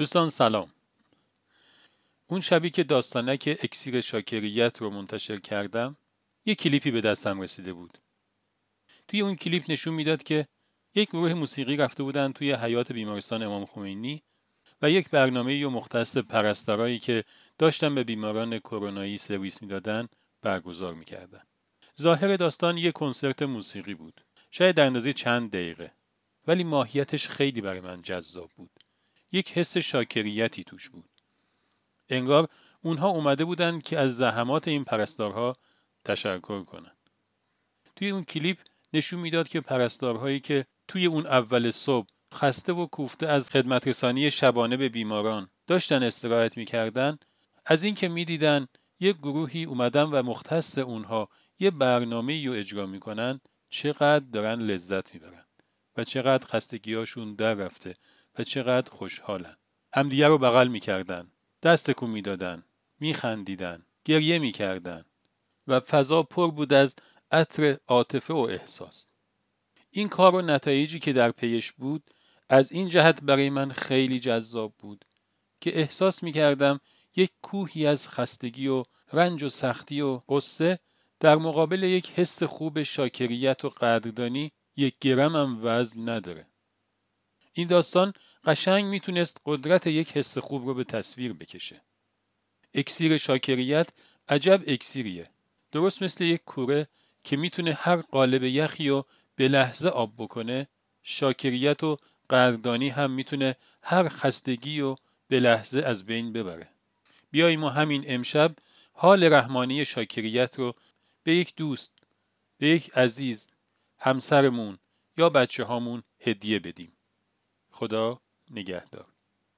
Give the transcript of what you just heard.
دوستان سلام. اون شبی که داستانک اکسیر شاکریت رو منتشر کردم یه کلیپی به دستم رسیده بود. توی اون کلیپ نشون می‌داد که یک گروه موسیقی رفته بودن توی حیات بیمارستان امام خمینی و یک برنامه و مختص پرستارایی که داشتن به بیماران کرونایی سرویس می‌دادن برگزار می‌کردن. ظاهر داستان یک کنسرت موسیقی بود. شاید در اندازه چند دقیقه. ولی ماهیتش خیلی برای من جذاب بود. یک حس شاکریتی توش بود. انگار اونها اومده بودن که از زحمات این پرستارها تشکر کنن. توی اون کلیپ نشون می‌داد که پرستارهایی که توی اون اول صبح خسته و کوفته از خدمت رسانی شبانه به بیماران داشتن استراحت می‌کردن از اینکه می‌دیدن یک گروهی اومدن و مختص اونها یه برنامه رو اجرا می‌کنن چقدر دارن لذت می‌برن چقدر خستگیاشون در رفته و چقدر خوشحالن. همدیگه رو بغل می‌کردن دست کو می‌دادن میخندیدن گریه می‌کردن و فضا پر بود از عطر عاطفه و احساس. این کار و نتایجی که در پیش بود از این جهت برای من خیلی جذاب بود که احساس می‌کردم یک کوهی از خستگی و رنج و سختی و قصه در مقابل یک حس خوب شاکریت و قدردانی یک گرم هم وزن نداره این داستان قشنگ می‌تونست قدرت یک حس خوب رو به تصویر بکشه. اکسیر شاکریت عجب اکسیریه. درست مثل یک کوره که می‌تونه هر قالب یخی رو به لحظه آب بکنه شاکریت و قدردانی هم می‌تونه هر خستگی رو به لحظه از بین ببره. بیاییم ما همین امشب حال رحمانی شاکریت رو به یک دوست، به یک عزیز، همسرمون یا بچه هامون هدیه بدیم. خدا نگهدار